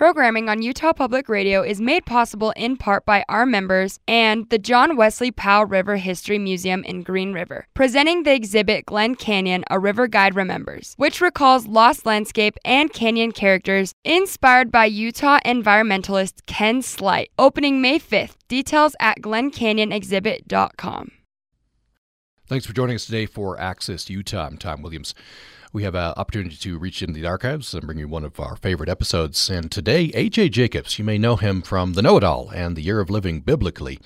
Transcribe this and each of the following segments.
Programming on Utah Public Radio is made possible in part by our members and the John Wesley Powell River History Museum in Green River, presenting the exhibit Glen Canyon, A River Guide Remembers, which recalls lost landscape and canyon characters inspired by Utah environmentalist Ken Sleight, opening May 5th. Details at glencanyonexhibit.com. Thanks for joining us today for Access Utah. I'm Tom Williams we have an opportunity to reach into the archives and bring you one of our favorite episodes. And today, A.J. Jacobs, you may know him from The Know It All and The Year of Living Biblically.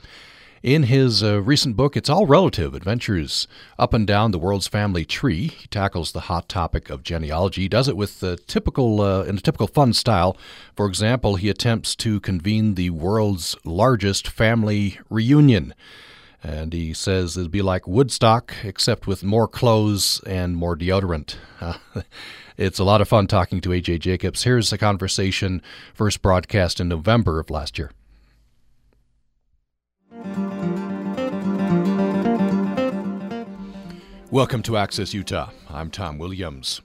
In his uh, recent book, It's All Relative Adventures Up and Down the World's Family Tree, he tackles the hot topic of genealogy. He does it with a typical, uh, in a typical fun style. For example, he attempts to convene the world's largest family reunion. And he says it'd be like Woodstock, except with more clothes and more deodorant. Uh, it's a lot of fun talking to AJ Jacobs. Here's the conversation first broadcast in November of last year. Welcome to Access Utah. I'm Tom Williams.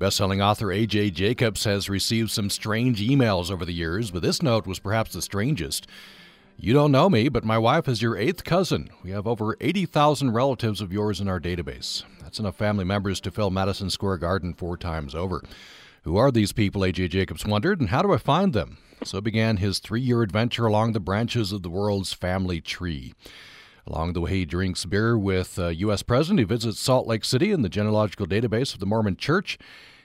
Bestselling author AJ Jacobs has received some strange emails over the years, but this note was perhaps the strangest. You don't know me, but my wife is your eighth cousin. We have over 80,000 relatives of yours in our database. That's enough family members to fill Madison Square Garden four times over. Who are these people, A.J. Jacobs wondered, and how do I find them? So began his three year adventure along the branches of the world's family tree. Along the way, he drinks beer with uh, U.S. President. He visits Salt Lake City and the genealogical database of the Mormon Church.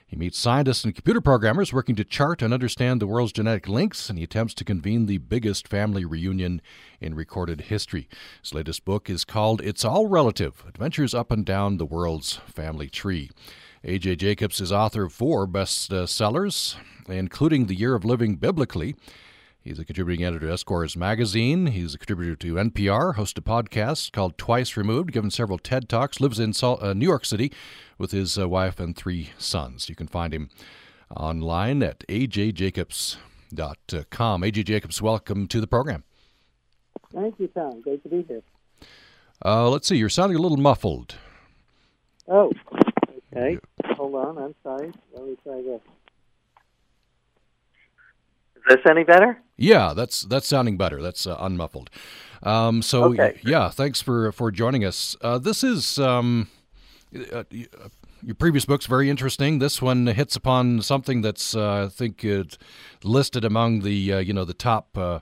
He meets scientists and computer programmers working to chart and understand the world's genetic links, and he attempts to convene the biggest family reunion in recorded history. His latest book is called It's All Relative Adventures Up and Down the World's Family Tree. A.J. Jacobs is author of four bestsellers, including The Year of Living Biblically. He's a contributing editor to Esquires magazine. He's a contributor to NPR, hosts a podcast called Twice Removed, given several TED Talks, lives in uh, New York City with his uh, wife and three sons. You can find him online at ajjacobs.com. AJ Jacobs, welcome to the program. Thank you, Tom. Great to be here. Uh, let's see, you're sounding a little muffled. Oh, okay. Hold on, I'm sorry. Let me try this. Is this any better? Yeah, that's that's sounding better. That's uh, unmuffled. Um, so okay. yeah, thanks for for joining us. Uh, this is um, uh, your previous book's very interesting. This one hits upon something that's uh, I think listed among the uh, you know the top uh,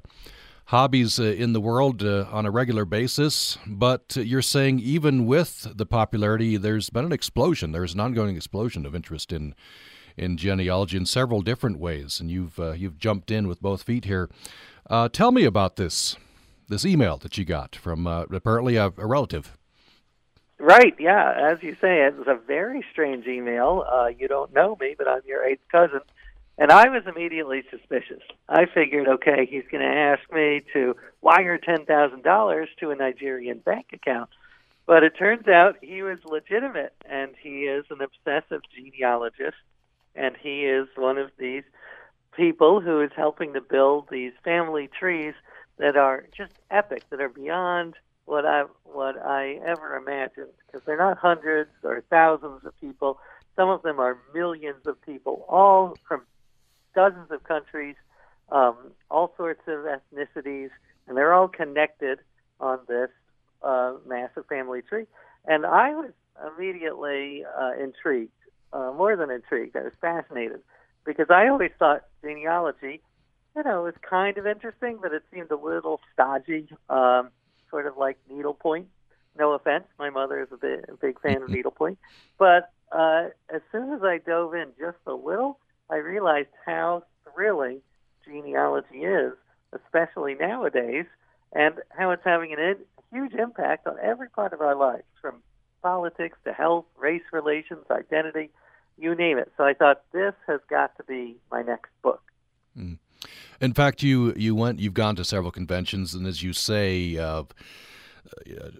hobbies in the world on a regular basis. But you're saying even with the popularity, there's been an explosion. There's an ongoing explosion of interest in in genealogy in several different ways, and you've uh, you've jumped in with both feet here. Uh, tell me about this this email that you got from uh, apparently a, a, relative. Right. Yeah. As you say, it was a very strange email. Uh, you don't know me, but I'm your eighth cousin. And I was immediately suspicious. I figured, okay, he's going to ask me to wire $10,000 to a Nigerian bank account. But it turns out he was legitimate, and he is an obsessive genealogist and he is one of these people who is helping to build these family trees that are just epic, that are beyond what I what I ever imagined. Because they're not hundreds or thousands of people. Some of them are millions of people, all from dozens of countries, um, all sorts of ethnicities, and they're all connected on this uh, massive family tree. And I was immediately uh, intrigued uh, more than intrigued. I was fascinated because I always thought genealogy, you know, was kind of interesting, but it seemed a little stodgy, um, sort of like needlepoint. No offense, my mother is a big, a big fan of needlepoint, but uh, as soon as I dove in just a little, I realized how thrilling genealogy is, especially nowadays, and how it's having a in- huge impact on every part of our lives, from politics to health, race relations, identity, you name it. So I thought this has got to be my next book. Mm. In fact, you you went you've gone to several conventions, and as you say. Uh, uh,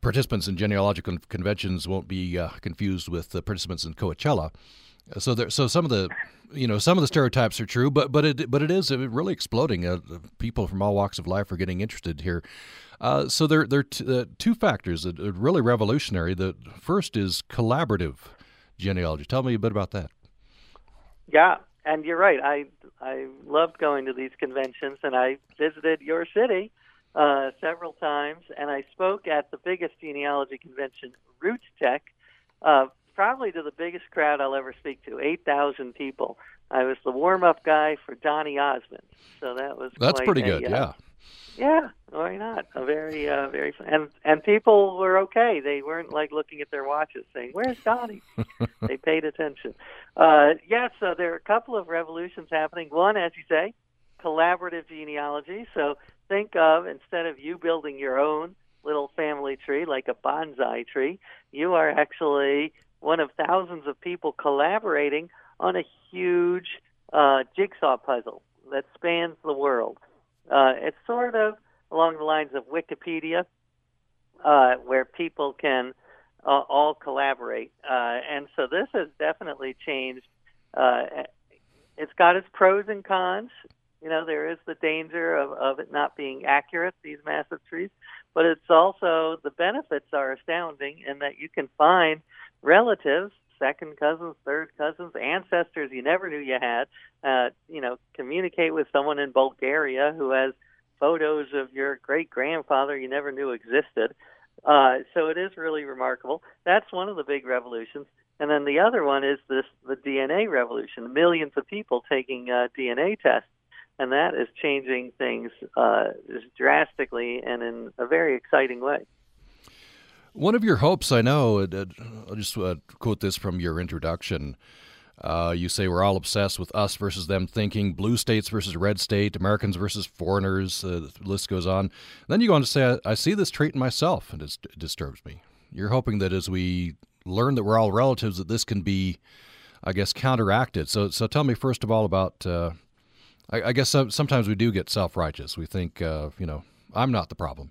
participants in genealogical conventions won't be uh, confused with the participants in Coachella. So there, so some of the, you know, some of the stereotypes are true, but but it but it is really exploding. Uh, people from all walks of life are getting interested here. Uh, so there there are t- two factors that are really revolutionary. The first is collaborative genealogy. Tell me a bit about that. Yeah, and you're right. I I loved going to these conventions, and I visited your city uh, several times, and I spoke at the biggest genealogy convention, Roots Tech, uh, probably to the biggest crowd I'll ever speak to, eight thousand people. I was the warm-up guy for Donny Osmond, so that was that's pretty a, good. Uh, yeah. Yeah, why not? A very, uh, very, fun. and and people were okay. They weren't like looking at their watches, saying, "Where's Donny?" they paid attention. Uh, yeah, so there are a couple of revolutions happening. One, as you say, collaborative genealogy. So think of instead of you building your own little family tree like a bonsai tree, you are actually one of thousands of people collaborating on a huge uh, jigsaw puzzle that spans the world. Uh, it's sort of along the lines of Wikipedia, uh, where people can uh, all collaborate. Uh, and so this has definitely changed. Uh, it's got its pros and cons. You know, there is the danger of, of it not being accurate, these massive trees, but it's also the benefits are astounding in that you can find relatives second cousins, third cousins, ancestors you never knew you had. Uh, you know, communicate with someone in Bulgaria who has photos of your great grandfather you never knew existed. Uh, so it is really remarkable. That's one of the big revolutions. And then the other one is this the DNA revolution. Millions of people taking uh, DNA tests, and that is changing things uh, drastically and in a very exciting way. One of your hopes, I know, I'll just uh, quote this from your introduction. Uh, you say we're all obsessed with us versus them thinking, blue states versus red state, Americans versus foreigners, uh, the list goes on. Then you go on to say, I, see this trait in myself, and it disturbs me. You're hoping that as we learn that we're all relatives, that this can be, I guess, counteracted. So, so tell me first of all about. Uh, I, I, guess sometimes we do get self righteous. We think, uh, you know, I'm not the problem.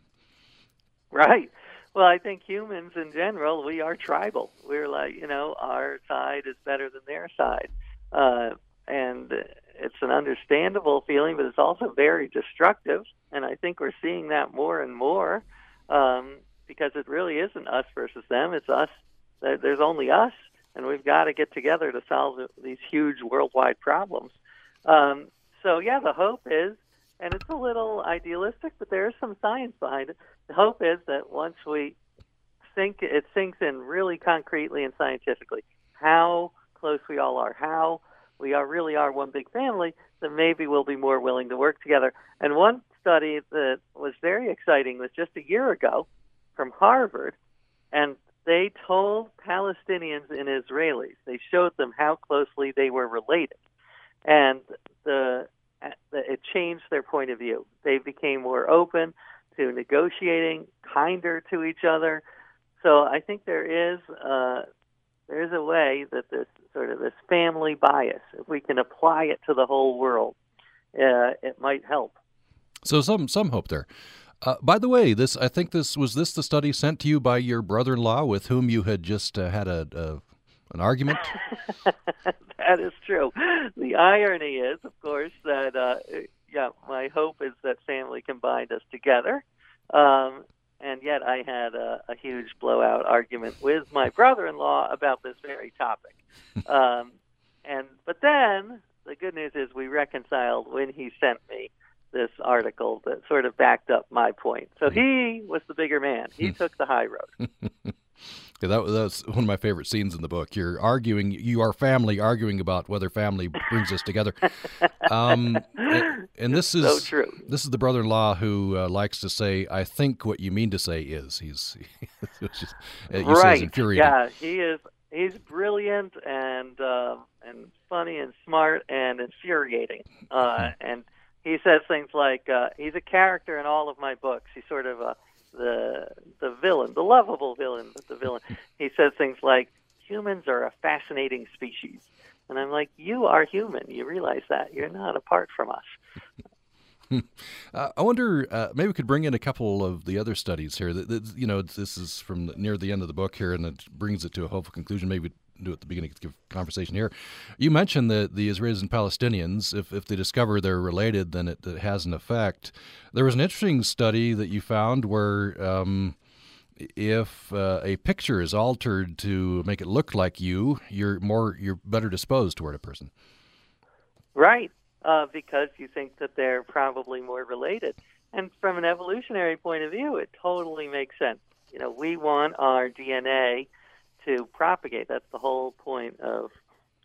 Right. Well, I think humans in general, we are tribal. We're like, you know, our side is better than their side. Uh, and it's an understandable feeling, but it's also very destructive. And I think we're seeing that more and more um, because it really isn't us versus them. It's us. There's only us, and we've got to get together to solve these huge worldwide problems. Um, so, yeah, the hope is and it's a little idealistic, but there is some science behind it. The hope is that once we think it sinks in really concretely and scientifically how close we all are, how we are really are one big family, then maybe we'll be more willing to work together. And one study that was very exciting was just a year ago from Harvard, and they told Palestinians and Israelis, they showed them how closely they were related. And the it changed their point of view. They became more open to negotiating, kinder to each other. So I think there is uh, there is a way that this sort of this family bias, if we can apply it to the whole world, uh, it might help. So some some hope there. Uh, by the way, this I think this was this the study sent to you by your brother-in-law with whom you had just uh, had a, a an argument. that is true. The irony is, of course, that uh, yeah, my hope is that family can bind us together. Um, and yet, I had a, a huge blowout argument with my brother-in-law about this very topic. um, and but then the good news is we reconciled when he sent me this article that sort of backed up my point. So he was the bigger man. He took the high road. That that's one of my favorite scenes in the book. You're arguing, you are family arguing about whether family brings us together. Um, and, and, this is so true. This is the brother-in-law who uh, likes to say, "I think what you mean to say is." He's just, right. Yeah, he is. He's brilliant and uh, and funny and smart and infuriating. Uh, and he says things like, uh, "He's a character in all of my books." He's sort of a the the villain, the lovable villain, but the villain. He says things like, "Humans are a fascinating species," and I'm like, "You are human. You realize that you're not apart from us." uh, I wonder, uh, maybe we could bring in a couple of the other studies here. That, that, you know, this is from near the end of the book here, and it brings it to a hopeful conclusion. Maybe do at the beginning of the conversation here. You mentioned that the Israelis and Palestinians, if, if they discover they're related, then it, it has an effect. There was an interesting study that you found where um, if uh, a picture is altered to make it look like you, you're more you're better disposed toward a person. Right, uh, because you think that they're probably more related. And from an evolutionary point of view, it totally makes sense. You know, we want our DNA to propagate. That's the whole point of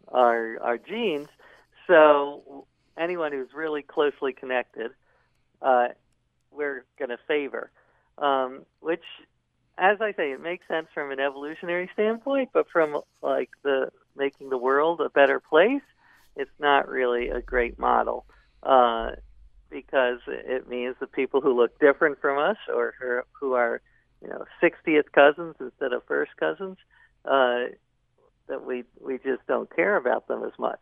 our our genes. So anyone who's really closely connected, uh, we're going to favor. Um, which, as I say, it makes sense from an evolutionary standpoint, but from like the making the world a better place, it's not really a great model. Uh, because it means the people who look different from us or who are, you know, 60th cousins instead of first cousins, uh, that we we just don't care about them as much.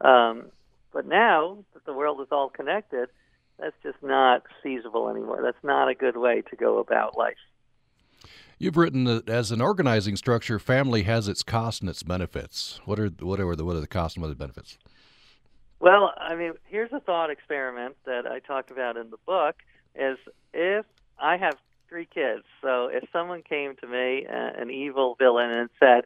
Um, but now that the world is all connected, that's just not feasible anymore. That's not a good way to go about life. You've written that as an organizing structure, family has its costs and its benefits. What are what are the what are the costs and what are the benefits? Well, I mean, here's a thought experiment that I talked about in the book: is if I have three kids, so if someone came to me, uh, an evil villain, and said,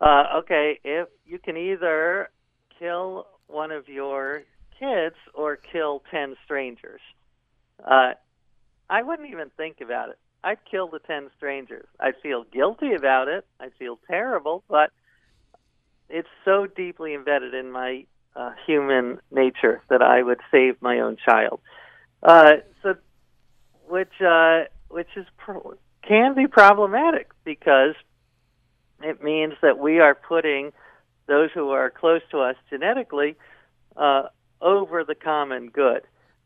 uh, "Okay, if you can either kill one of your kids or kill 10 strangers. Uh, I wouldn't even think about it. I'd kill the 10 strangers. I'd feel guilty about it. I'd feel terrible, but it's so deeply embedded in my uh, human nature that I would save my own child. Uh, so, which uh, which is pro- can be problematic because it means that we are putting those who are close to us genetically uh, over the common good.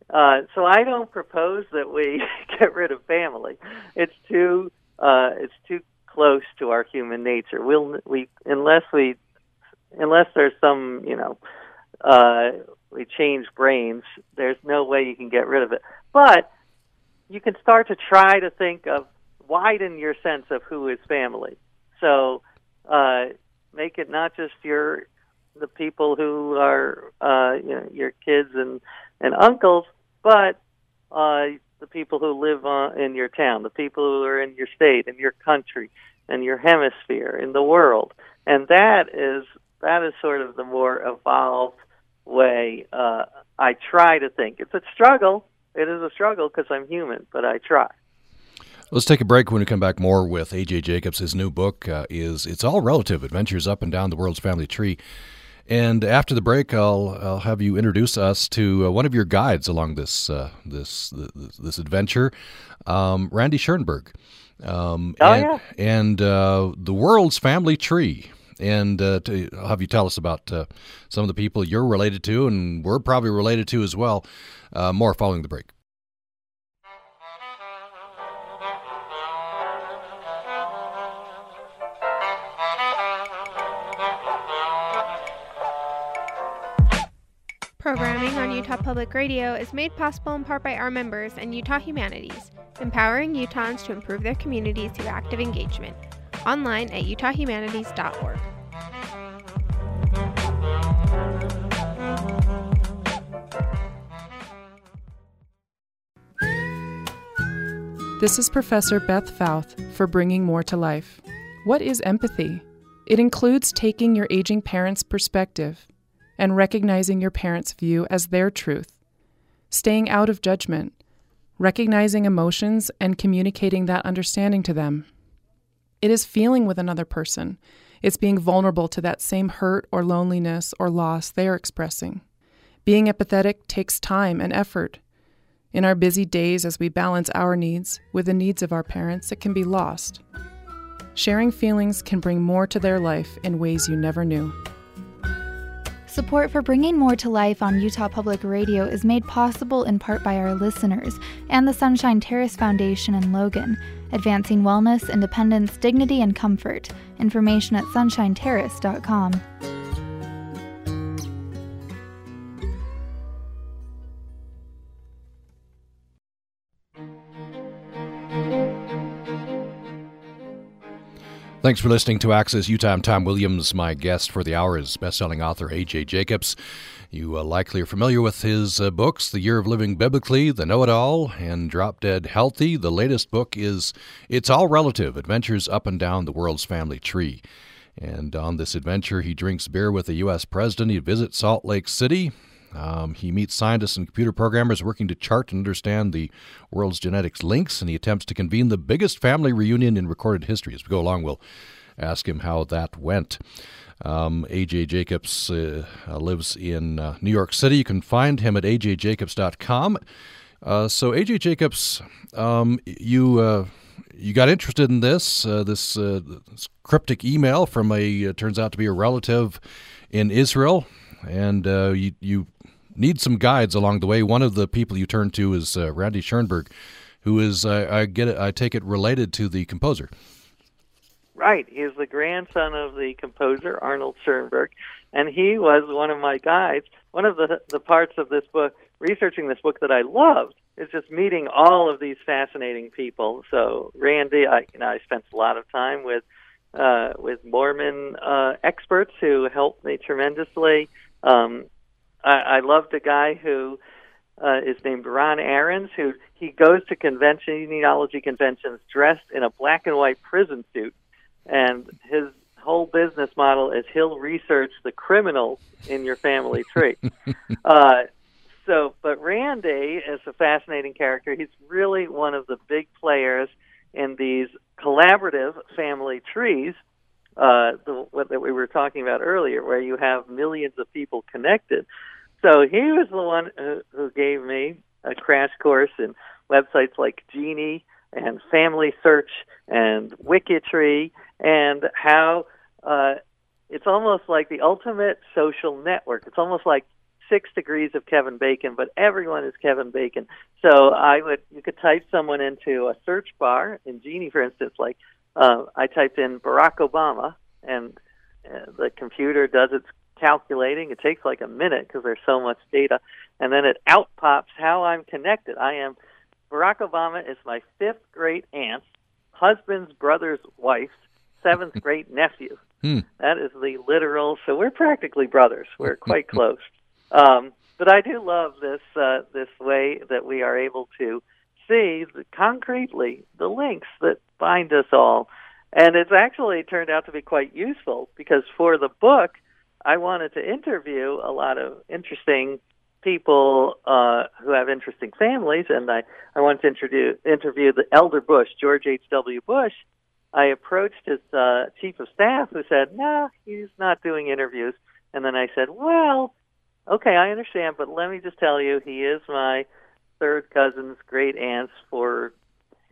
Uh, so I don't propose that we get rid of family. It's too uh, it's too close to our human nature. We'll we unless we unless there's some you know uh, we change brains. There's no way you can get rid of it. But you can start to try to think of widen your sense of who is family. So uh, make it not just your the people who are uh, you know your kids and and uncles, but uh, the people who live uh, in your town, the people who are in your state, in your country, in your hemisphere, in the world, and that is that is sort of the more evolved way uh, I try to think. It's a struggle. It is a struggle because I'm human, but I try. Let's take a break. When we come back, more with AJ Jacobs. His new book uh, is "It's All Relative: Adventures Up and Down the World's Family Tree." And after the break, I'll I'll have you introduce us to uh, one of your guides along this uh, this, this, this adventure, um, Randy Schoenberg. Um, oh and, yeah, and uh, the world's family tree. And uh, to have you tell us about uh, some of the people you're related to, and we're probably related to as well. Uh, more following the break. Programming on Utah Public Radio is made possible in part by our members and Utah Humanities, empowering Utahns to improve their communities through active engagement. Online at utahhumanities.org. This is Professor Beth Fauth for Bringing More to Life. What is empathy? It includes taking your aging parent's perspective and recognizing your parents' view as their truth, staying out of judgment, recognizing emotions, and communicating that understanding to them. It is feeling with another person. It's being vulnerable to that same hurt or loneliness or loss they are expressing. Being empathetic takes time and effort. In our busy days, as we balance our needs with the needs of our parents, it can be lost. Sharing feelings can bring more to their life in ways you never knew. Support for bringing more to life on Utah Public Radio is made possible in part by our listeners and the Sunshine Terrace Foundation in Logan, advancing wellness, independence, dignity, and comfort. Information at sunshineterrace.com. Thanks for listening to Access Utah. I'm Tom Williams. My guest for the hour is best-selling author A.J. Jacobs. You uh, likely are familiar with his uh, books, The Year of Living Biblically, The Know-It-All, and Drop Dead Healthy. The latest book is It's All Relative, Adventures Up and Down the World's Family Tree. And on this adventure, he drinks beer with the U.S. President. He visits Salt Lake City, Um, he meets scientists and computer programmers working to chart and understand the world's genetics links, and he attempts to convene the biggest family reunion in recorded history. As we go along, we'll ask him how that went. Um, AJ Jacobs uh, uh, lives in uh, New York City. You can find him at ajjacobs.com. Uh, so, AJ Jacobs, um, you uh, you got interested in this uh, this, this, cryptic email from a turns out to be a relative in Israel, and you you need some guides along the way. One of the people you turn to is Randy Schoenberg, who is I get it, I take it related to the composer. Right. He's the grandson of the composer Arnold Schoenberg, and he was one of my guides. One of the the parts of this book, researching this book that I loved, is just meeting all of these fascinating people. So Randy, I you know I spent a lot of time with uh, with Mormon uh, experts who helped me tremendously. Um, I, I loved a guy who uh, is named Ron Arons, who he goes to convention genealogy conventions dressed in a black and white prison suit and his whole business model is he'll research the criminals in your family tree. uh, so, but Randy is a fascinating character. He's really one of the big players in these collaborative family trees uh, the, what that we were talking about earlier, where you have millions of people connected. So he was the one who, who gave me a crash course in websites like Geni and Family Search and Wikitree and how uh, it's almost like the ultimate social network. It's almost like six degrees of Kevin Bacon, but everyone is Kevin Bacon. So I would you could type someone into a search bar in Geni, for instance, like uh, I typed in Barack Obama, and uh, the computer does its calculating. It takes like a minute because there's so much data, and then it out pops how I'm connected. I am Barack Obama is my fifth great aunt, husband's brother's wife, seventh great nephew. Hmm. That is the literal. So we're practically brothers. We're quite close. Um, but I do love this uh, this way that we are able to see the, concretely the links that bind us all, and it's actually turned out to be quite useful because for the book, I wanted to interview a lot of interesting people uh, who have interesting families, and I, I wanted to introduce, interview the elder Bush, George H.W. Bush, I approached his uh, chief of staff, who said, "No, he's not doing interviews." And then I said, "Well, okay, I understand, but let me just tell you, he is my third cousin's great aunt's for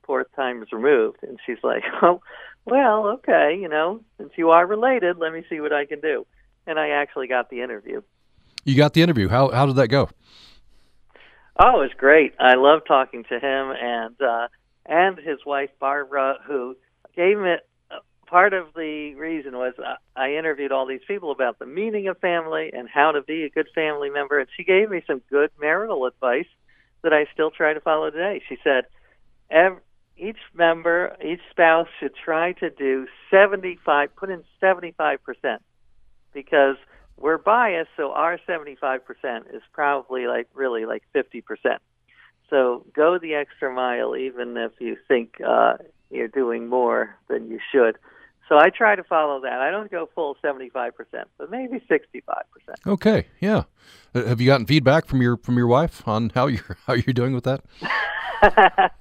fourth times removed." And she's like, "Oh, well, okay, you know, since you are related, let me see what I can do." And I actually got the interview. You got the interview. How how did that go? Oh, it was great. I love talking to him and uh, and his wife Barbara, who gave it uh, part of the reason was uh, I interviewed all these people about the meaning of family and how to be a good family member, and she gave me some good marital advice that I still try to follow today. She said, every, each member, each spouse should try to do 75, put in 75%, because we're biased, so our 75% is probably like really like 50%. So go the extra mile, even if you think uh, you're doing more than you should. So I try to follow that. I don't go full 75%, but maybe 65%. Okay, yeah. Uh, have you gotten feedback from your from your wife on how you're how you're doing with that?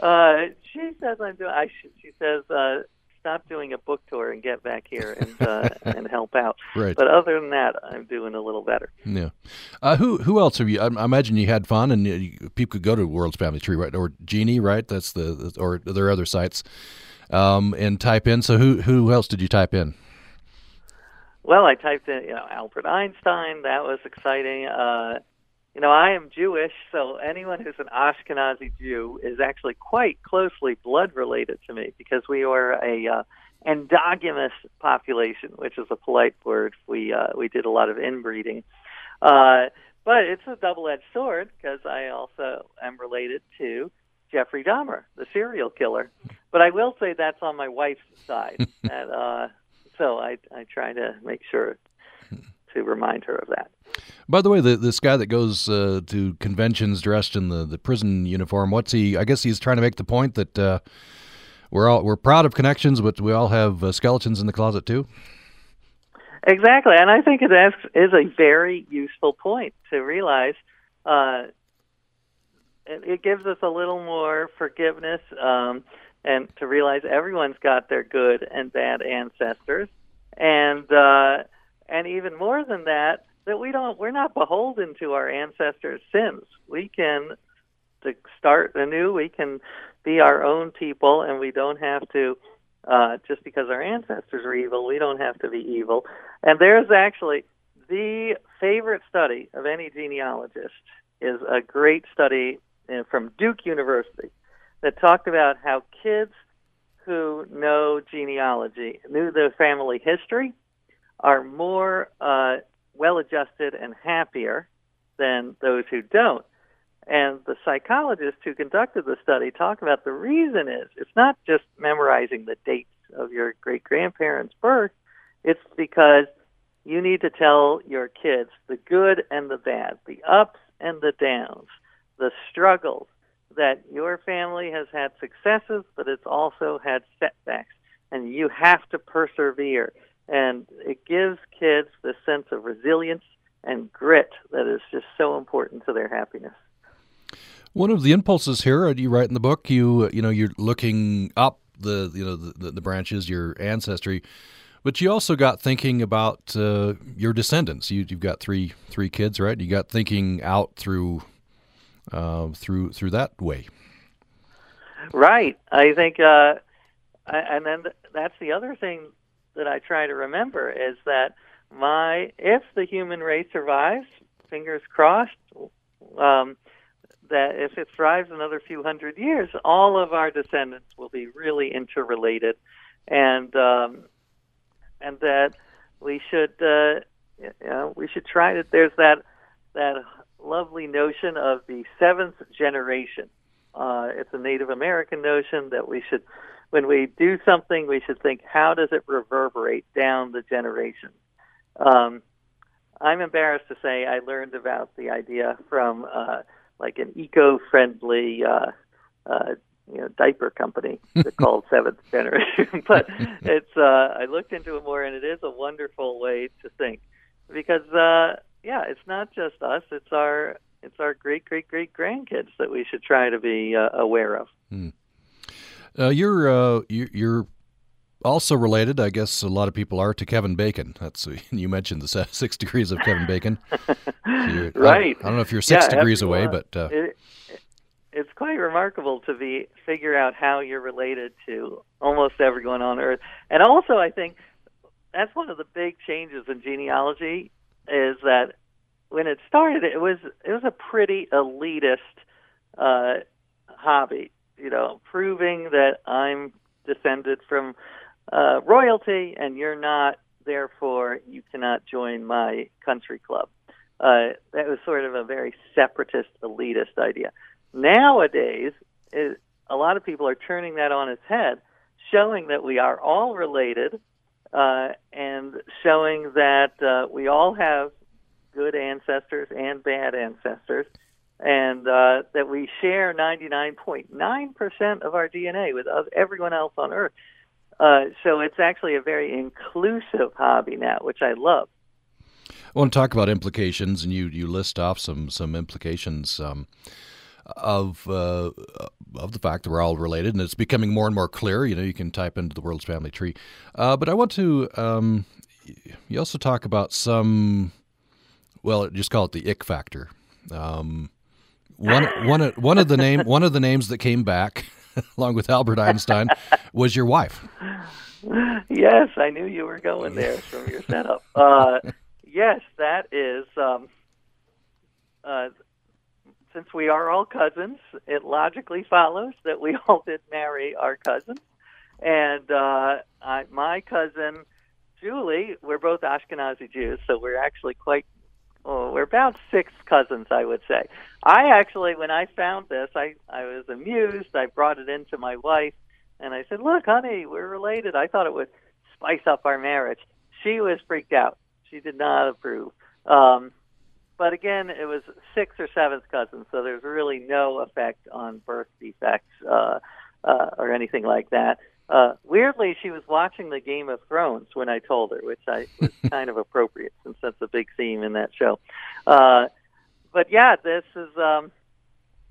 uh, she says I'm doing. I she says uh, stop doing a book tour and get back here and uh, and help out. Right. But other than that, I'm doing a little better. Yeah. Uh, who who else have you? I, I imagine you had fun and you, people could go to World's Family Tree, right? Or Geni, right? That's the or there are other sites. Um, and type in. So who who else did you type in? Well, I typed in you know Albert Einstein. That was exciting. Uh, you know, I am Jewish, so anyone who's an Ashkenazi Jew is actually quite closely blood related to me because we are a uh, endogamous population, which is a polite word. We uh, we did a lot of inbreeding, uh, but it's a double-edged sword because I also am related to Jeffrey Dahmer, the serial killer. But I will say that's on my wife's side, and uh, so I I try to make sure to remind her of that. By the way, the, this guy that goes uh, to conventions dressed in the, the prison uniform, what's he? I guess he's trying to make the point that uh, we're all we're proud of connections, but we all have uh, skeletons in the closet too. Exactly, and I think it is, a very useful point to realize. Uh, it, it gives us a little more forgiveness, um, and to realize everyone's got their good and bad ancestors, and uh, and even more than that, that we don't we're not beholden to our ancestors' sins. We can to start anew. We can be our own people, and we don't have to. Uh, just because our ancestors are evil, we don't have to be evil. And there's actually the favorite study of any genealogist is a great study uh, from Duke University that talked about how kids who know genealogy, knew their family history, are more uh, well adjusted and happier than those who don't. And the psychologists who conducted the study talk about the reason is it's not just memorizing the dates of your great grandparents' birth, it's because you need to tell your kids the good and the bad, the ups and the downs, the struggles, that your family has had successes, but it's also had setbacks, and you have to persevere. And it gives kids this sense of resilience and grit that is just so important to their happiness. One of the impulses here, uh, you write in the book, you you know you're looking up the you know the, the branches, your ancestry, but you also got thinking about uh, your descendants. You, you've got three three kids, right? You got thinking out through uh, through through that way. Right. I think, uh, and then that's the other thing that I try to remember is that my if the human race survives, fingers crossed, um, that if it thrives another few hundred years, all of our descendants will be really interrelated, and um, and that we should uh, you know we should try to. There's that that lovely notion of the seventh generation. Uh, it's a Native American notion that we should, when we do something, we should think, how does it reverberate down the generations? Um, I'm embarrassed to say I learned about the idea from uh, like an eco-friendly uh, uh, you know diaper company called Seventh Generation. but it's uh, I looked into it more, and it is a wonderful way to think because uh, yeah, it's not just us; it's our it's our great great great grandkids that we should try to be uh, aware of. Hmm. Uh, you're uh, you're also related, I guess a lot of people are, to Kevin Bacon. That's you mentioned the six degrees of Kevin Bacon. So right. I, I, don't know if you're six yeah, degrees away, but uh, it, it's quite remarkable to be figure out how you're related to almost everyone on Earth, and also I think that's one of the big changes in genealogy is that when it started, it was it was a pretty elitist uh, hobby. You know, proving that I'm descended from uh, royalty and you're not, therefore you cannot join my country club. Uh, that was sort of a very separatist, elitist idea. Nowadays, it, a lot of people are turning that on its head, showing that we are all related, uh, and showing that uh, we all have good ancestors and bad ancestors, and uh, that we share 99.9% of our DNA with everyone else on Earth. Uh, so it's actually a very inclusive hobby now, which I love. I want to talk about implications, and you, you list off some some implications um, of uh, of the fact that we're all related, and it's becoming more and more clear. You know, you can type into the world's family tree, uh, but I want to. Um, you also talk about some well, just call it the ick factor. Um, one one one of the name one of the names that came back along with Albert Einstein was your wife. Yes, I knew you were going there from your setup. Uh, yes, that is. Um, uh, since we are all cousins, it logically follows that we all did marry our cousins. and uh, I, my cousin Julie. We're both Ashkenazi Jews, so we're actually quite oh, we're about six cousins, I would say. I actually, when I found this, I I was amused. I brought it into my wife, and I said, "Look, honey, we're related." I thought it would spice up our marriage. She was freaked out. She did not approve. Um, but again, it was sixth or seventh cousins, so there's really no effect on birth defects uh, uh, or anything like that. Uh, weirdly, she was watching the Game of Thrones when I told her, which I was kind of appropriate since that's a big theme in that show. Uh, but yeah, this is um,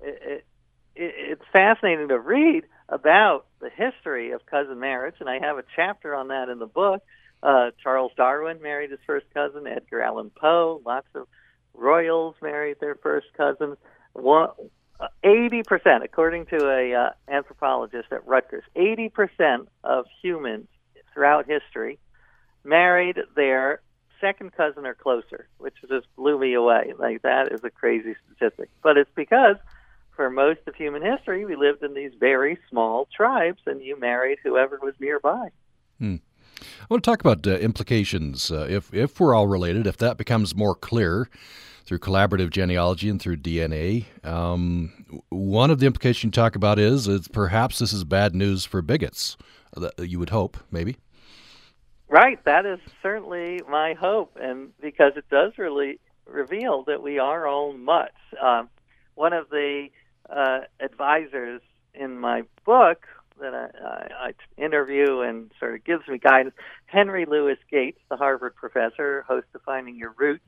it, it, it's fascinating to read about the history of cousin marriage, and I have a chapter on that in the book. Uh, Charles Darwin married his first cousin. Edgar Allan Poe. Lots of royals married their first cousins. One, 80%, according to a uh, anthropologist at Rutgers, 80% of humans throughout history married their second cousin or closer, which just blew me away. Like that is a crazy statistic. But it's because for most of human history, we lived in these very small tribes, and you married whoever was nearby. Hmm. I want to talk about uh, implications. Uh, if if we're all related, if that becomes more clear through collaborative genealogy and through DNA, um, one of the implications you talk about is, is perhaps this is bad news for bigots. Uh, you would hope, maybe. Right. That is certainly my hope, and because it does really reveal that we are all mutts. Um, one of the uh, advisors in my book that I, I, I interview and sort of gives me guidance. Henry Louis Gates, the Harvard professor, host of Finding Your Roots,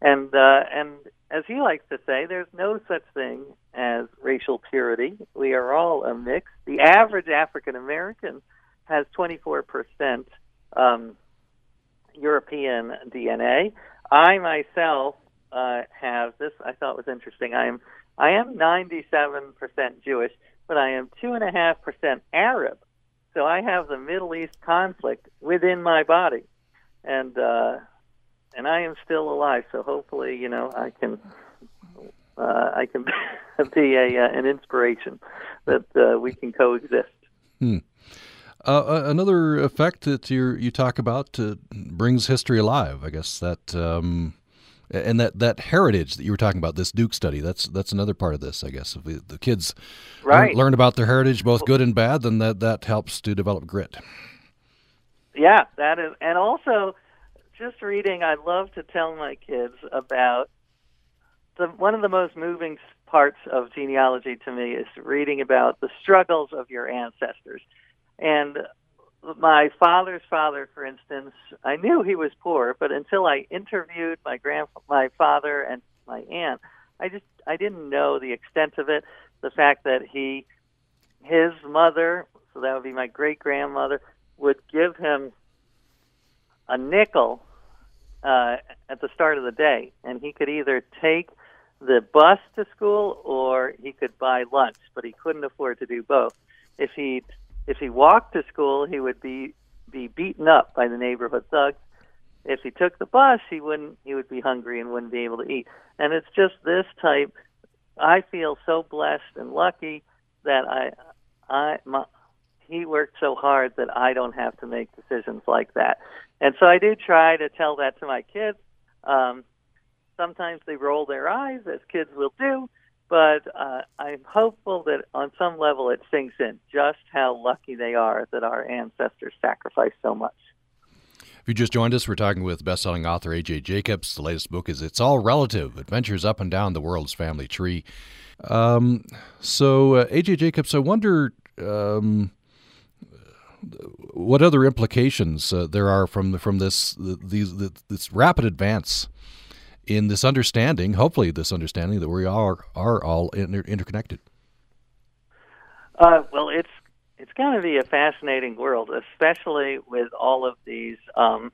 and uh, and as he likes to say, there's no such thing as racial purity. We are all a mix. The average African American has 24 percent um, European DNA. I myself uh, have this. I thought was interesting. I am I am 97% Jewish, but I am 2.5% Arab. So I have the Middle East conflict within my body. And, uh, and I am still alive. So hopefully, you know, I can, uh, I can be a, uh, an inspiration that uh, we can coexist. Hmm. Uh, uh, another effect that you you talk about uh, brings history alive. I guess that um, and that, that heritage that you were talking about, this Duke study, that's that's another part of this, I guess. If the, the kids right. learn, learn, about their heritage, both good and bad, then that, that helps to develop grit. Yeah, that is, and also just reading. I love to tell my kids about the one of the most moving parts of genealogy to me is reading about the struggles of your ancestors, and my father's father, for instance, I knew he was poor, but until I interviewed my grand, my father and my aunt, I just I didn't know the extent of it. The fact that he, his mother, so that would be my great grandmother, would give him a nickel uh, at the start of the day, and he could either take the bus to school or he could buy lunch, but he couldn't afford to do both. If he if he walked to school, he would be be beaten up by the neighborhood thugs. If he took the bus, he wouldn't. He would be hungry and wouldn't be able to eat. And it's just this type. I feel so blessed and lucky that I, I, my, he worked so hard that I don't have to make decisions like that. And so I do try to tell that to my kids. Um, sometimes they roll their eyes, as kids will do, but uh, I'm hopeful that on some level it sinks in just how lucky they are that our ancestors sacrificed so much. If you just joined us, we're talking with best-selling author A.J. Jacobs. The latest book is "It's All Relative: Adventures Up and Down the World's Family Tree." Um, so, uh, A.J. Jacobs, I wonder um, what other implications uh, there are from from this these this rapid advance in this understanding, hopefully, this understanding that we are are all inter- interconnected. Uh, well, it's it's going to be a fascinating world, especially with all of these um,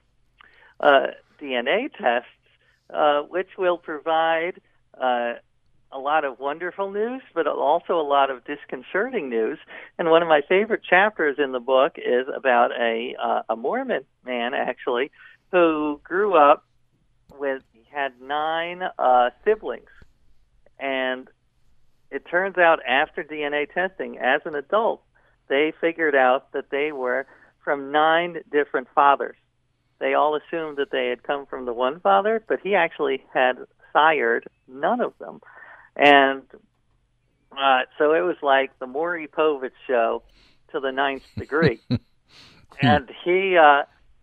uh, DNA tests, uh, which will provide uh, a lot of wonderful news, but also a lot of disconcerting news. And one of my favorite chapters in the book is about a uh, a Mormon man, actually, who grew up with he had nine uh, siblings, and it turns out after DNA testing, as an adult, they figured out that they were from nine different fathers. They all assumed that they had come from the one father, but he actually had sired none of them. And uh, so it was like the Maury Povich show to the ninth degree. and he uh,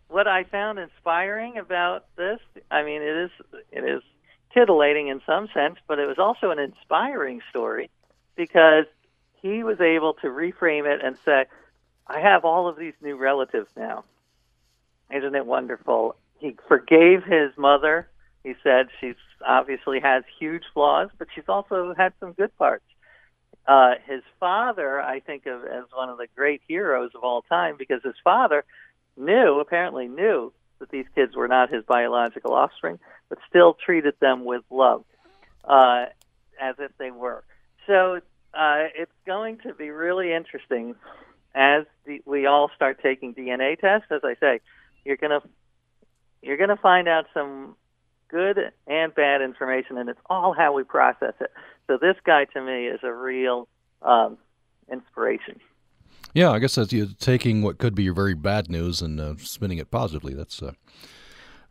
what I found inspiring about this, I mean, it is it is titillating in some sense, but it was also an inspiring story because he was able to reframe it and say, I have all of these new relatives now. Isn't it wonderful? He forgave his mother. He said she's obviously has huge flaws, but she's also had some good parts. Uh, his father, I think of as one of the great heroes of all time because his father knew, apparently knew, that these kids were not his biological offspring, but still treated them with love, uh, as if they were. So uh, it's going to be really interesting as the, we all start taking DNA tests. As I say, you're gonna you're gonna find out some good and bad information, and it's all how we process it. So this guy to me is a real um, inspiration. Yeah, I guess that's you taking what could be your very bad news and uh, spinning it positively. That's a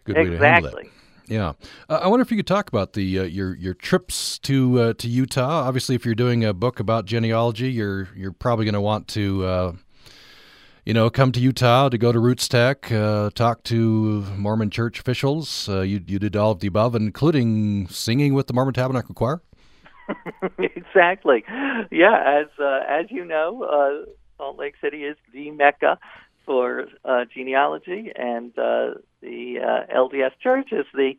good way exactly. to handle that. Yeah, uh, I wonder if you could talk about the uh, your your trips to uh, to Utah. Obviously, if you're doing a book about genealogy, you're you're probably going to want to uh, you know, come to Utah to go to RootsTech, uh, talk to Mormon church officials. Uh, you, you did all of the above, including singing with the Mormon Tabernacle Choir. exactly. Yeah, as uh, as you know, uh, Salt Lake City is the mecca for uh, genealogy, and uh, the LDS Church is the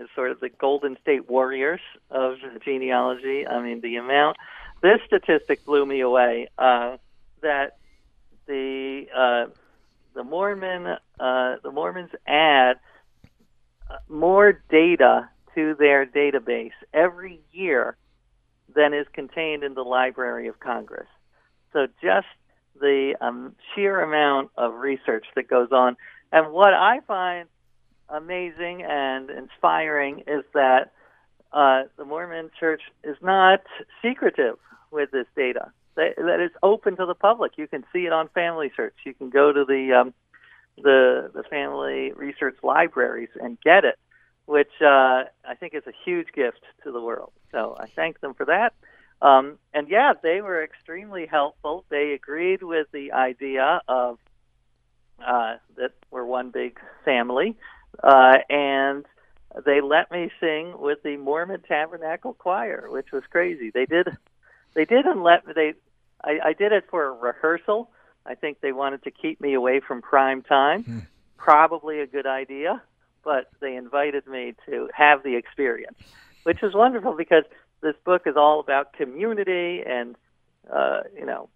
is sort of the Golden State Warriors of genealogy. I mean, the amount. This statistic blew me away. That the uh, the Mormon uh, the Mormons add uh, more data to their database every year than is contained in the Library of Congress. So just the um, sheer amount of research that goes on, and what I find amazing and inspiring is that uh, the Mormon Church is not secretive with this data that, open to the public. You can see it on FamilySearch. You can go to the um, the the family research libraries and get it, which uh, I think is a huge gift to the world. So I thank them for that. Um, and yeah, they were extremely helpful. They agreed with the idea of uh, that we're one big family, uh, and they let me sing with the Mormon Tabernacle Choir, which was crazy. They did, they didn't let they I, I did it for a rehearsal. I think they wanted to keep me away from prime time. Hmm. Probably a good idea, but they invited me to have the experience, which is wonderful because this book is all about community and uh, you know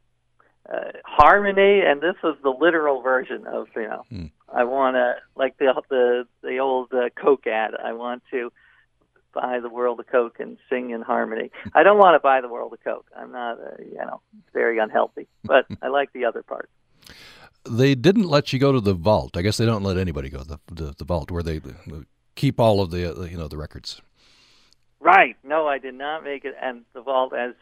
uh, harmony, and this was the literal version of you know. Hmm. I want to like the the the old uh, Coke ad. I want to buy the world of Coke and sing in harmony. I don't want to buy the world of Coke. I'm not, uh, you know, very unhealthy, but I like the other part. They didn't let you go to the vault. I guess they don't let anybody go to the, the, the vault where they keep all of the, uh, you know, the records. Right. No, I did not make it. And the vault, as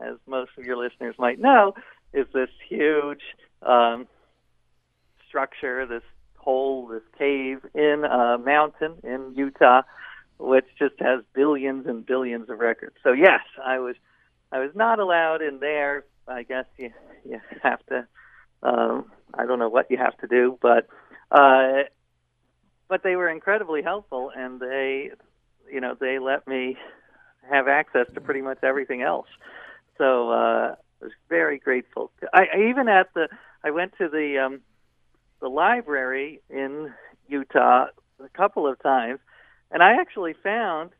as most of your listeners might know, is this huge um, structure, this hole, this cave in a mountain in Utah which just has billions and billions of records. So yes, I was I was not allowed in there. I guess you you have to. Um, I don't know what you have to do, but uh, but they were incredibly helpful, and they you know they let me have access to pretty much everything else. So uh, I was very grateful. I, I even at the I went to the um, the library in Utah a couple of times and I actually found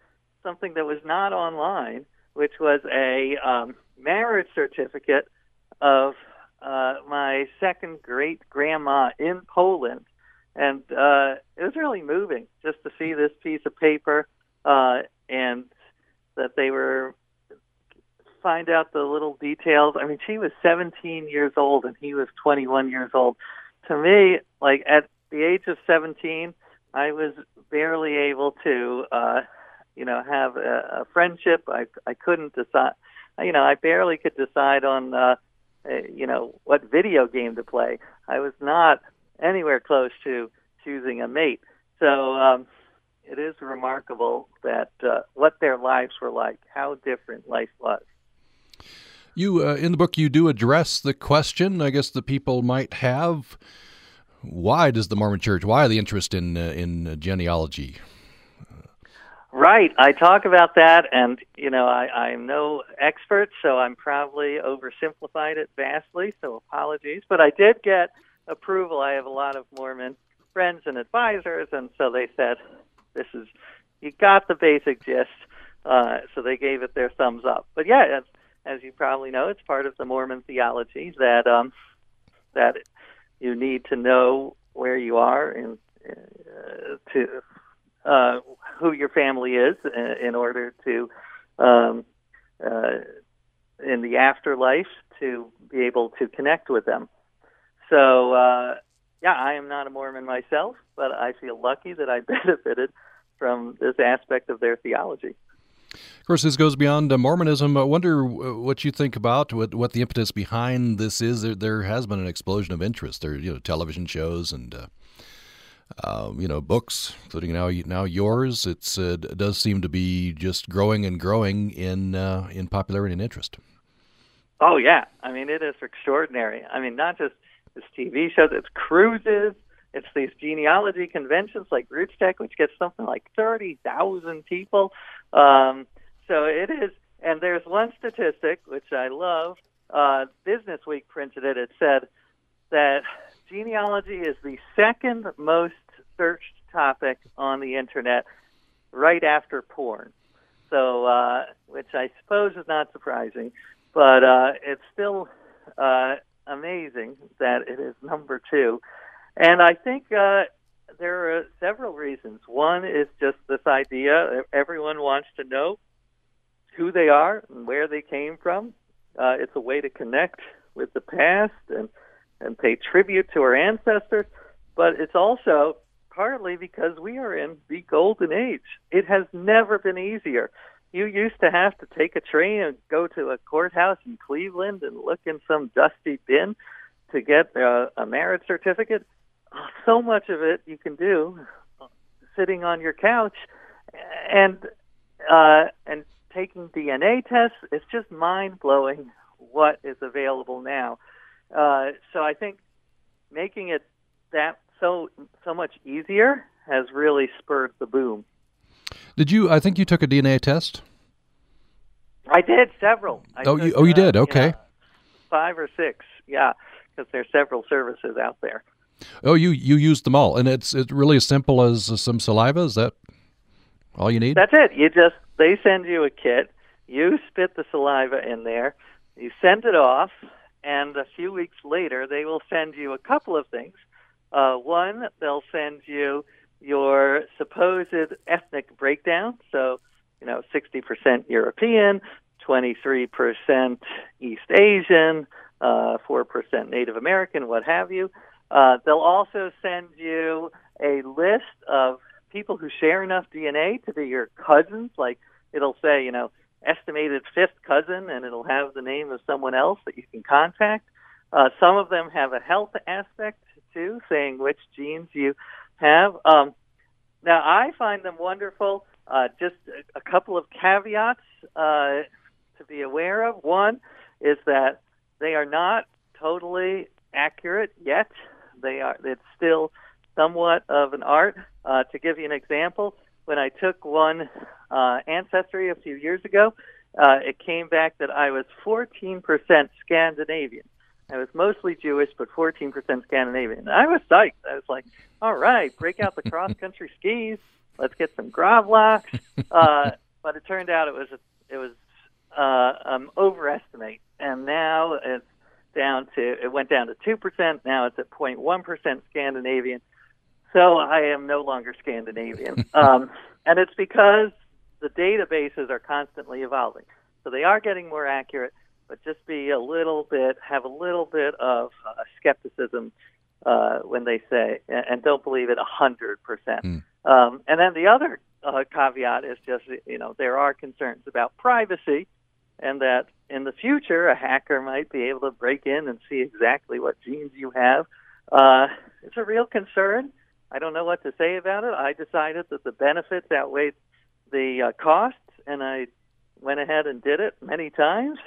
something that was not online, which was a um, marriage certificate of uh, my second great grandma in Poland. And uh, it was really moving just to see this piece of paper uh, and that they were find out the little details. I mean, she was 17 years old and he was 21 years old. To me, like at the age of 17, I was barely able to, uh, you know, have a, a friendship. I I couldn't decide. You know, I barely could decide on, uh, uh, you know, what video game to play. I was not anywhere close to choosing a mate. So um, it is remarkable that uh, what their lives were like, how different life was. You uh, in the book, you do address the question. I guess the people might have why does the Mormon Church? Why the interest in uh, in genealogy? Right. I talk about that, and you know, I, I'm no expert, so I'm probably oversimplified it vastly. So apologies, but I did get approval. I have a lot of Mormon friends and advisors, and so they said, "This is you got the basic gist." Uh, so they gave it their thumbs up. But yeah, as, as you probably know, it's part of the Mormon theology that um, that you need to know where you are and uh, to uh, who your family is in, in order to um, uh, in the afterlife to be able to connect with them. So uh, yeah, I am not a Mormon myself, but I feel lucky that I benefited from this aspect of their theology. Of course, this goes beyond uh, Mormonism. I wonder what you think about what, what the impetus behind this is. There, there, has been an explosion of interest. There, you know, television shows and uh, uh, you know books, including now now yours. It's uh, it does seem to be just growing and growing in uh, in popularity and interest. Oh yeah, I mean it is extraordinary. I mean not just this TV shows, it's cruises. It's these genealogy conventions like RootsTech, which gets something like 30,000 people. Um, so it is, and there's one statistic which I love. Uh, Business Week printed it. It said that genealogy is the second most searched topic on the internet, right after porn. So, uh, which I suppose is not surprising, but uh, it's still uh, amazing that it is number two. And I think uh, there are several reasons. One is just this idea everyone wants to know who they are and where they came from. Uh, it's a way to connect with the past and and pay tribute to our ancestors, but it's also partly because we are in the golden age. It has never been easier. You used to have to take a train and go to a courthouse in Cleveland and look in some dusty bin to get a, a marriage certificate so much of it you can do sitting on your couch and uh, and taking DNA tests. It's just mind blowing what is available now. Uh, so I think making it that so so much easier has really spurred the boom. Did you? I think you took a DNA test. I did several. I oh, took, you, oh, you did. Uh, okay. You know, five or six, yeah, because there's several services out there. Oh, you you used them all, and it's it's really as simple as some saliva. Is that all you need? That's it. You just they send you a kit. You spit the saliva in there. You send it off, and a few weeks later, they will send you a couple of things. Uh, one, they'll send you your supposed ethnic breakdown. So, you know, 60% European, 23% East Asian, uh, 4% Native American, what have you. Uh, they'll also send you a list of people who share enough DNA to be your cousins. Like it'll say, you know, estimated fifth cousin, and it'll have the name of someone else that you can contact. Uh, some of them have a health aspect too, saying which genes you have. Um, now, I find them wonderful. Uh, just a, a couple of caveats uh, to be aware of. One is that they are not totally accurate yet. They are. It's still somewhat of an art. Uh, to give you an example, when I took one uh, ancestry a few years ago, uh, it came back that I was 14% Scandinavian. I was mostly Jewish, but 14% Scandinavian. And I was psyched. I was like, all right, break out the cross country skis. Let's get some gravlax. Uh, but it turned out it was a, it was uh, um, overestimate, and now it's down to it went down to two percent. Now it's at 0.1 percent Scandinavian. So I am no longer Scandinavian, um, and it's because the databases are constantly evolving. So they are getting more accurate, but just be a little bit, have a little bit of uh, skepticism uh, when they say, and don't believe it a hundred percent. Hmm. Um, and then the other uh, caveat is just, you know, there are concerns about privacy, and that in the future a hacker might be able to break in and see exactly what genes you have. Uh, it's a real concern. I don't know what to say about it. I decided that the benefits outweighed the uh, costs, and I went ahead and did it many times,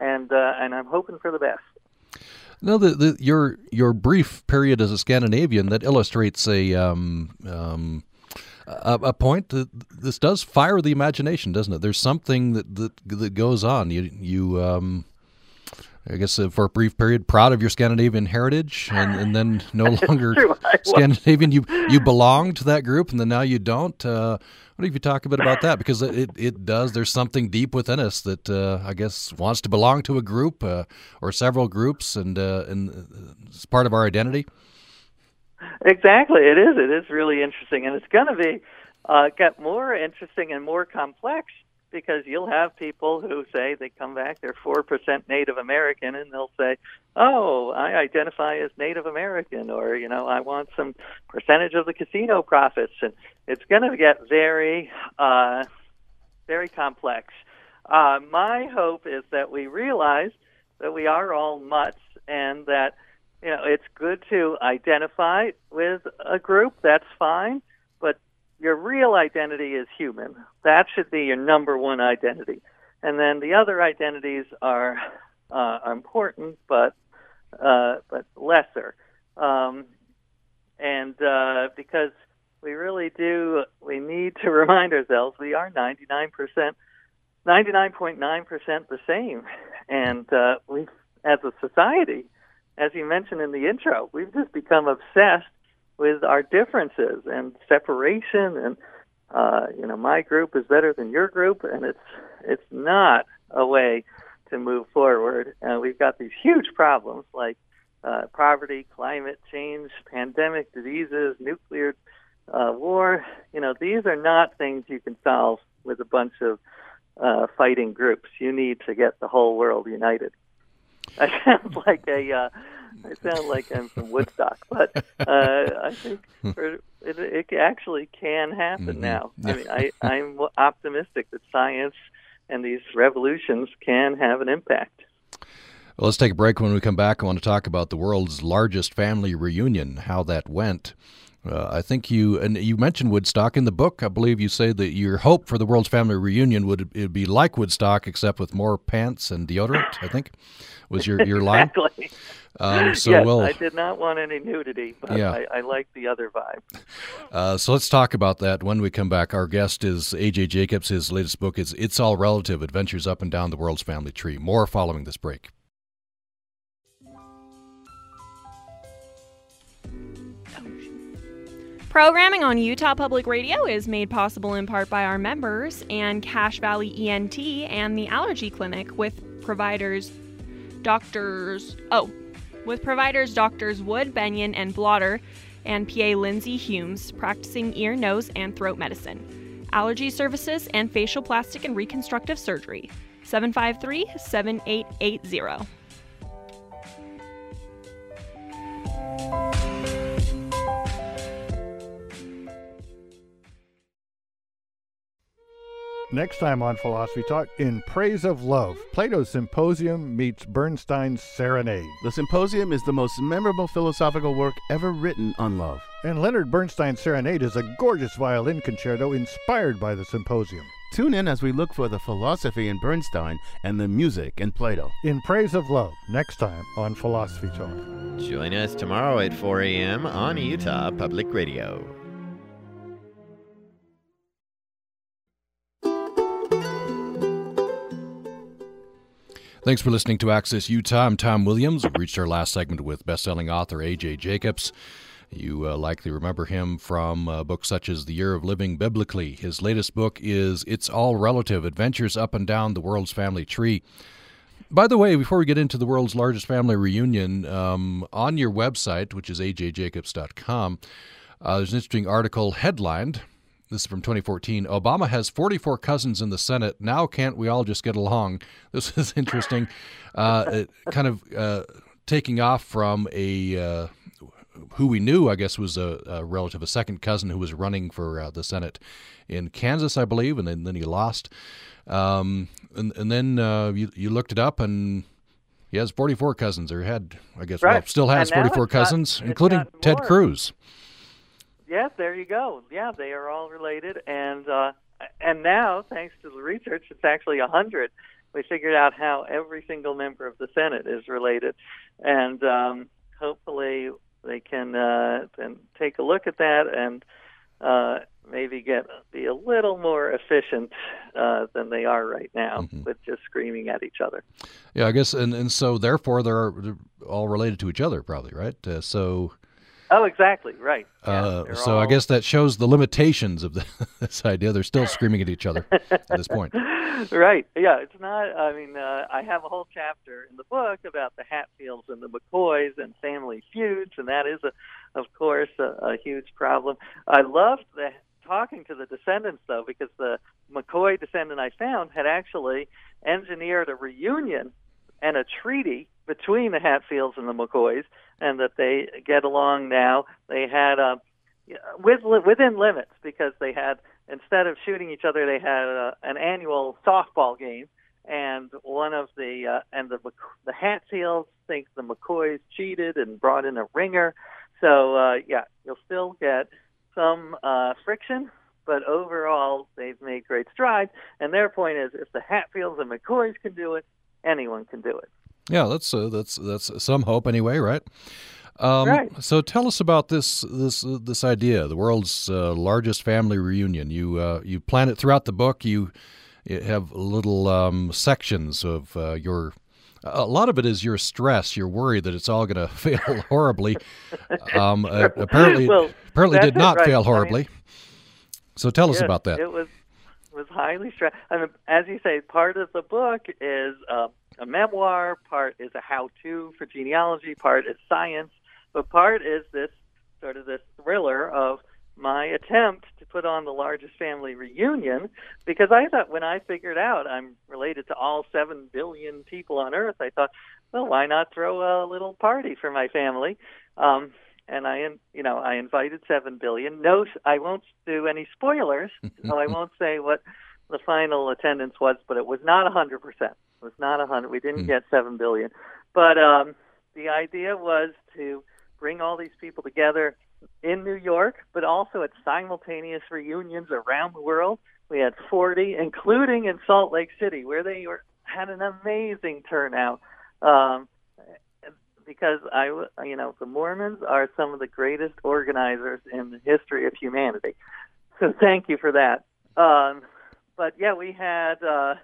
and uh, and I'm hoping for the best. No, the, the your your brief period as a Scandinavian that illustrates a um, um, a, a point that this does fire the imagination, doesn't it? There's something that that, that goes on. You you um, I guess uh, for a brief period, proud of your Scandinavian heritage, and, and then no longer Scandinavian. You you belong to that group, and then now you don't. Uh, what if you talk a bit about that? Because it, it does. There's something deep within us that uh, I guess wants to belong to a group uh, or several groups, and uh, and it's part of our identity. Exactly, it is. It is really interesting, and it's going to be uh, get more interesting and more complex because you'll have people who say they come back, they're four percent Native American, and they'll say, "Oh, I identify as Native American," or you know, "I want some percentage of the casino profits," and it's going to get very, uh, very complex. Uh, my hope is that we realize that we are all mutts, and that you know it's good to identify with a group. That's fine but your real identity is human. That should be your number one identity. And then the other identities are uh, important, but uh, but lesser. Um, and uh, because we really do, we need to remind ourselves we are 99%, 99.9% the same. And uh, we, as a society, as you mentioned in the intro, we've just become obsessed with our differences and separation and uh, you know my group is better than your group and it's it's not a way to move forward. And we've got these huge problems like uh, poverty climate change pandemic diseases nuclear uh, war. You know these are not things you can solve with a bunch of uh, fighting groups. You need to get the whole world united I sound like a uh, I sound like I'm from Woodstock, but uh, I think it, it actually can happen mm-hmm. now. I mean, I, I'm optimistic that science and these revolutions can have an impact. Well, let's take a break. When we come back, I want to talk about the world's largest family reunion, how that went. Uh, I think you and you mentioned Woodstock in the book. I believe you say that your hope for the world's family reunion would it be like Woodstock, except with more pants and deodorant. I think was your your line. exactly. Um, so yes, I did not want any nudity, but yeah. I, I like the other vibe. Uh, so let's talk about that when we come back. Our guest is AJ Jacobs. His latest book is "It's All Relative: Adventures Up and Down the World's Family Tree." More following this break. Programming on Utah Public Radio is made possible in part by our members and Cache Valley ENT and the Allergy Clinic with providers doctors. Oh, with providers doctors Wood, Benyon, and Blotter, and PA Lindsay Humes, practicing ear, nose, and throat medicine, allergy services, and facial plastic and reconstructive surgery. 753 Next time on Philosophy Talk, In Praise of Love, Plato's Symposium meets Bernstein's Serenade. The Symposium is the most memorable philosophical work ever written on love. And Leonard Bernstein's Serenade is a gorgeous violin concerto inspired by the Symposium. Tune in as we look for the philosophy in Bernstein and the music in Plato. In Praise of Love, next time on Philosophy Talk. Join us tomorrow at 4 a.m. on Utah Public Radio. Thanks for listening to Access Utah. I'm Tom Williams. We've reached our last segment with best-selling author A.J. Jacobs. You uh, likely remember him from uh, books such as The Year of Living Biblically. His latest book is It's All Relative Adventures Up and Down the World's Family Tree. By the way, before we get into the world's largest family reunion, um, on your website, which is ajjacobs.com, uh, there's an interesting article headlined this is from 2014. Obama has 44 cousins in the Senate. Now, can't we all just get along? This is interesting. Uh, kind of uh, taking off from a uh, who we knew, I guess, was a, a, relative, a second cousin who was running for uh, the Senate in Kansas, I believe, and then, then he lost. Um, and, and then uh, you, you looked it up, and he has 44 cousins, or had, I guess, right. well, still has 44 cousins, including Ted Cruz. Yeah, there you go. Yeah, they are all related, and uh, and now, thanks to the research, it's actually a hundred. We figured out how every single member of the Senate is related, and um, hopefully they can uh, then take a look at that and uh, maybe get be a little more efficient uh, than they are right now mm-hmm. with just screaming at each other. Yeah, I guess, and and so therefore they're, they're all related to each other, probably, right? Uh, so. Oh, exactly right. Yeah, uh, so all... I guess that shows the limitations of the, this idea. They're still screaming at each other at this point. Right. Yeah. It's not. I mean, uh, I have a whole chapter in the book about the Hatfields and the McCoys and family feuds, and that is, a, of course, a, a huge problem. I loved the talking to the descendants though, because the McCoy descendant I found had actually engineered a reunion and a treaty between the Hatfields and the McCoys, and that they get along now. They had a uh, with within limits because they had instead of shooting each other, they had a, uh, an annual softball game, and one of the uh, and the the Hatfields think the McCoys cheated and brought in a ringer. So uh, yeah, you'll still get some uh, friction, but overall they've made great strides. And their point is, if the Hatfields and McCoys can do it, anyone can do it. Yeah, that's uh, that's that's some hope anyway, right? Um, right. So tell us about this this uh, this idea, the world's uh, largest family reunion. You uh, you plan it throughout the book. You, have little um, sections of uh, your a lot of it is your stress, your worry that it's all going to fail horribly. Um, uh, apparently, well, apparently did not right. fail horribly. I mean, so tell yes, us about that. It was was highly stressed. I as you say, part of the book is uh, a memoir, part is a how-to for genealogy, part is science, but part is this sort of this thriller of my attempt to put on the largest family reunion because I thought when I figured out I'm related to all 7 billion people on earth, I thought, well, why not throw a little party for my family? Um, and I, you know, I invited 7 billion. No, I won't do any spoilers, so I won't say what the final attendance was, but it was not a 100%. It was not a 100. We didn't mm. get 7 billion. But um, the idea was to bring all these people together in New York, but also at simultaneous reunions around the world. We had 40, including in Salt Lake City, where they were had an amazing turnout. Um, because I, you know, the Mormons are some of the greatest organizers in the history of humanity. So thank you for that. Um, but yeah, we had. Uh,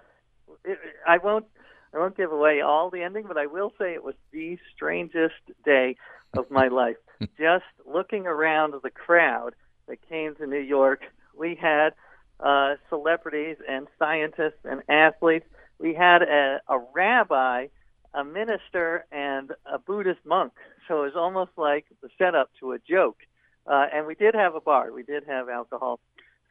it, I won't. I won't give away all the ending, but I will say it was the strangest day of my life. Just looking around the crowd that came to New York, we had uh, celebrities and scientists and athletes. We had a, a rabbi, a minister, and a Buddhist monk. So it was almost like the setup to a joke. Uh, and we did have a bar. We did have alcohol.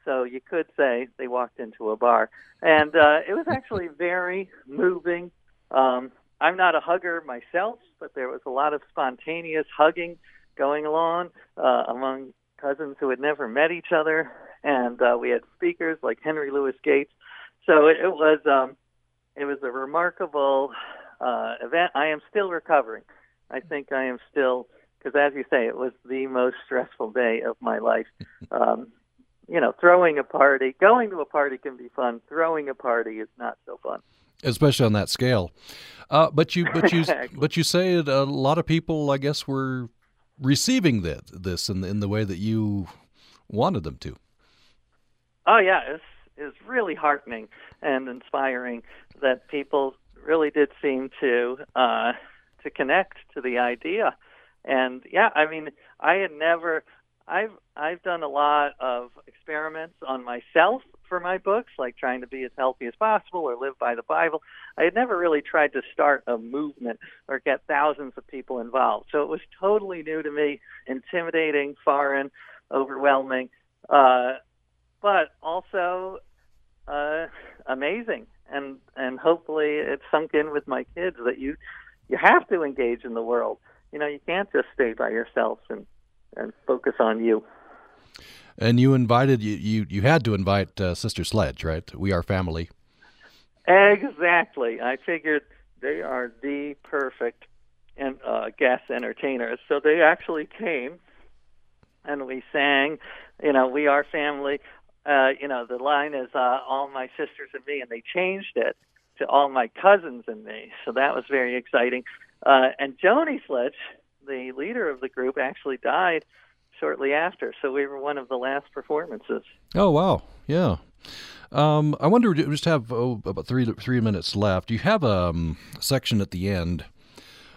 So you could say they walked into a bar. And uh, it was actually very moving. Um, I'm not a hugger myself, but there was a lot of spontaneous hugging going along uh, among cousins who had never met each other, and uh, we had speakers like Henry Louis Gates. So it, it was um, it was a remarkable uh, event. I am still recovering. I think I am still because, as you say, it was the most stressful day of my life. Um, you know, throwing a party, going to a party can be fun. Throwing a party is not so fun especially on that scale. Uh, but you, but you, but you say it, a lot of people, I guess, were receiving that this in in the way that you wanted them to. Oh yeah, it's it's really heartening and inspiring that people really did seem to uh, to connect to the idea. And yeah, I mean, I had never I've I've done a lot of experiments on myself for my books, like trying to be as healthy as possible or live by the Bible. I had never really tried to start a movement or get thousands of people involved. So it was totally new to me, intimidating, foreign, overwhelming, uh, but also uh, amazing. And and hopefully it sunk in with my kids that you you have to engage in the world. You know, you can't just stay by yourself and and focus on you. And you invited you you, you had to invite uh, Sister Sledge, right? We are family. Exactly. I figured they are the perfect and uh, guest entertainers. So they actually came, and we sang. You know, we are family. Uh, you know, the line is uh, all my sisters and me, and they changed it to all my cousins and me. So that was very exciting. Uh, and Joni Sledge, the leader of the group, actually died shortly after. So we were one of the last performances. Oh wow, yeah. Um, I wonder, we just have oh, about three three minutes left. You have a um, section at the end.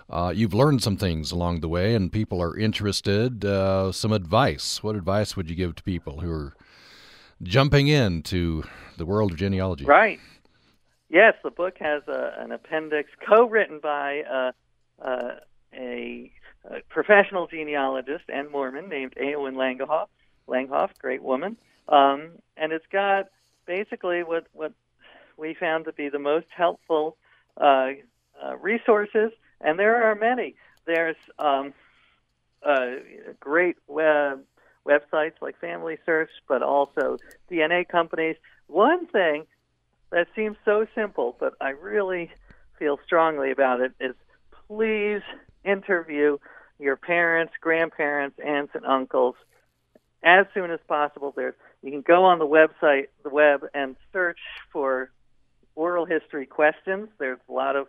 Uh, you've learned some things along the way, and people are interested. Uh, some advice. What advice would you give to people who are jumping into the world of genealogy? Right. Yes, the book has a, an appendix co-written by uh, uh a, a, professional genealogist and Mormon named Eowyn Langholf. Langholf, great woman, um, and it's got basically what what we found to be the most helpful uh, uh, resources, and there are many. There's um, uh, great web websites like FamilySearch, but also DNA companies. One thing that seems so simple, but I really feel strongly about it is please interview your parents, grandparents, aunts, and uncles as soon as possible. There's you can go on the website, the web, and search for oral history questions. There's a lot of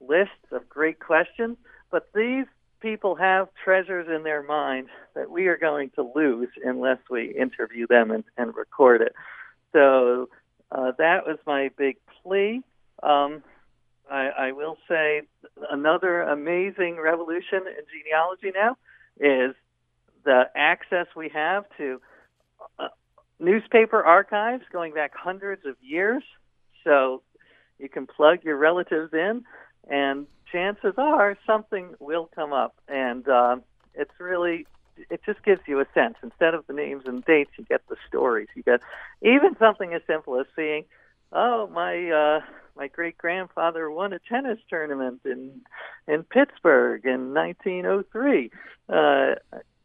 lists of great questions, but these people have treasures in their mind that we are going to lose unless we interview them and, and record it. So uh, that was my big plea. Um, I, I will say another amazing revolution in genealogy now is the access we have to uh, newspaper archives going back hundreds of years. So you can plug your relatives in, and chances are something will come up. And uh, it's really, it just gives you a sense. Instead of the names and dates, you get the stories. You get even something as simple as seeing, oh, my. Uh, my great grandfather won a tennis tournament in in Pittsburgh in 1903. Uh,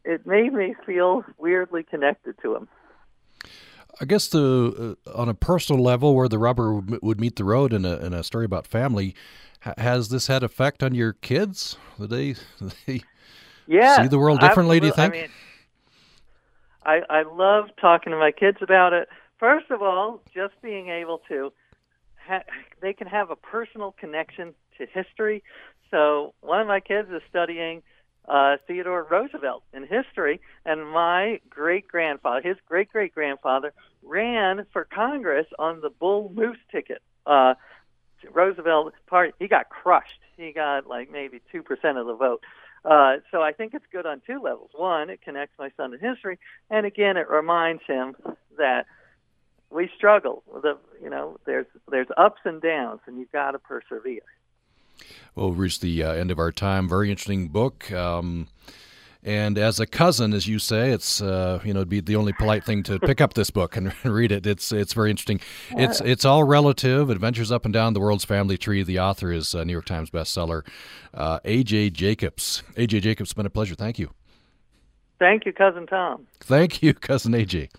it made me feel weirdly connected to him. I guess the uh, on a personal level, where the rubber would meet the road in a in a story about family, ha- has this had effect on your kids? Do they, they yeah, see the world differently? Do you think? I, mean, I I love talking to my kids about it. First of all, just being able to, ha- they can have a personal connection to history. So one of my kids is studying uh, Theodore Roosevelt in history, and my great grandfather, his great great grandfather, ran for Congress on the Bull Moose ticket. Uh, Roosevelt party, he got crushed. He got like maybe two percent of the vote. Uh, so I think it's good on two levels. One, it connects my son to history, and again, it reminds him that we struggle. The you know, there's there's ups and downs, and you've got to persevere. Well, we've reached the uh, end of our time. Very interesting book. Um, and as a cousin, as you say, it's uh, you know it'd be the only polite thing to pick up this book and read it. It's it's very interesting. It's it's all relative. Adventures up and down the world's family tree. The author is a New York Times bestseller, uh, A.J. Jacobs. A.J. Jacobs, it's been a pleasure. Thank you. Thank you, cousin Tom. Thank you, cousin A.J.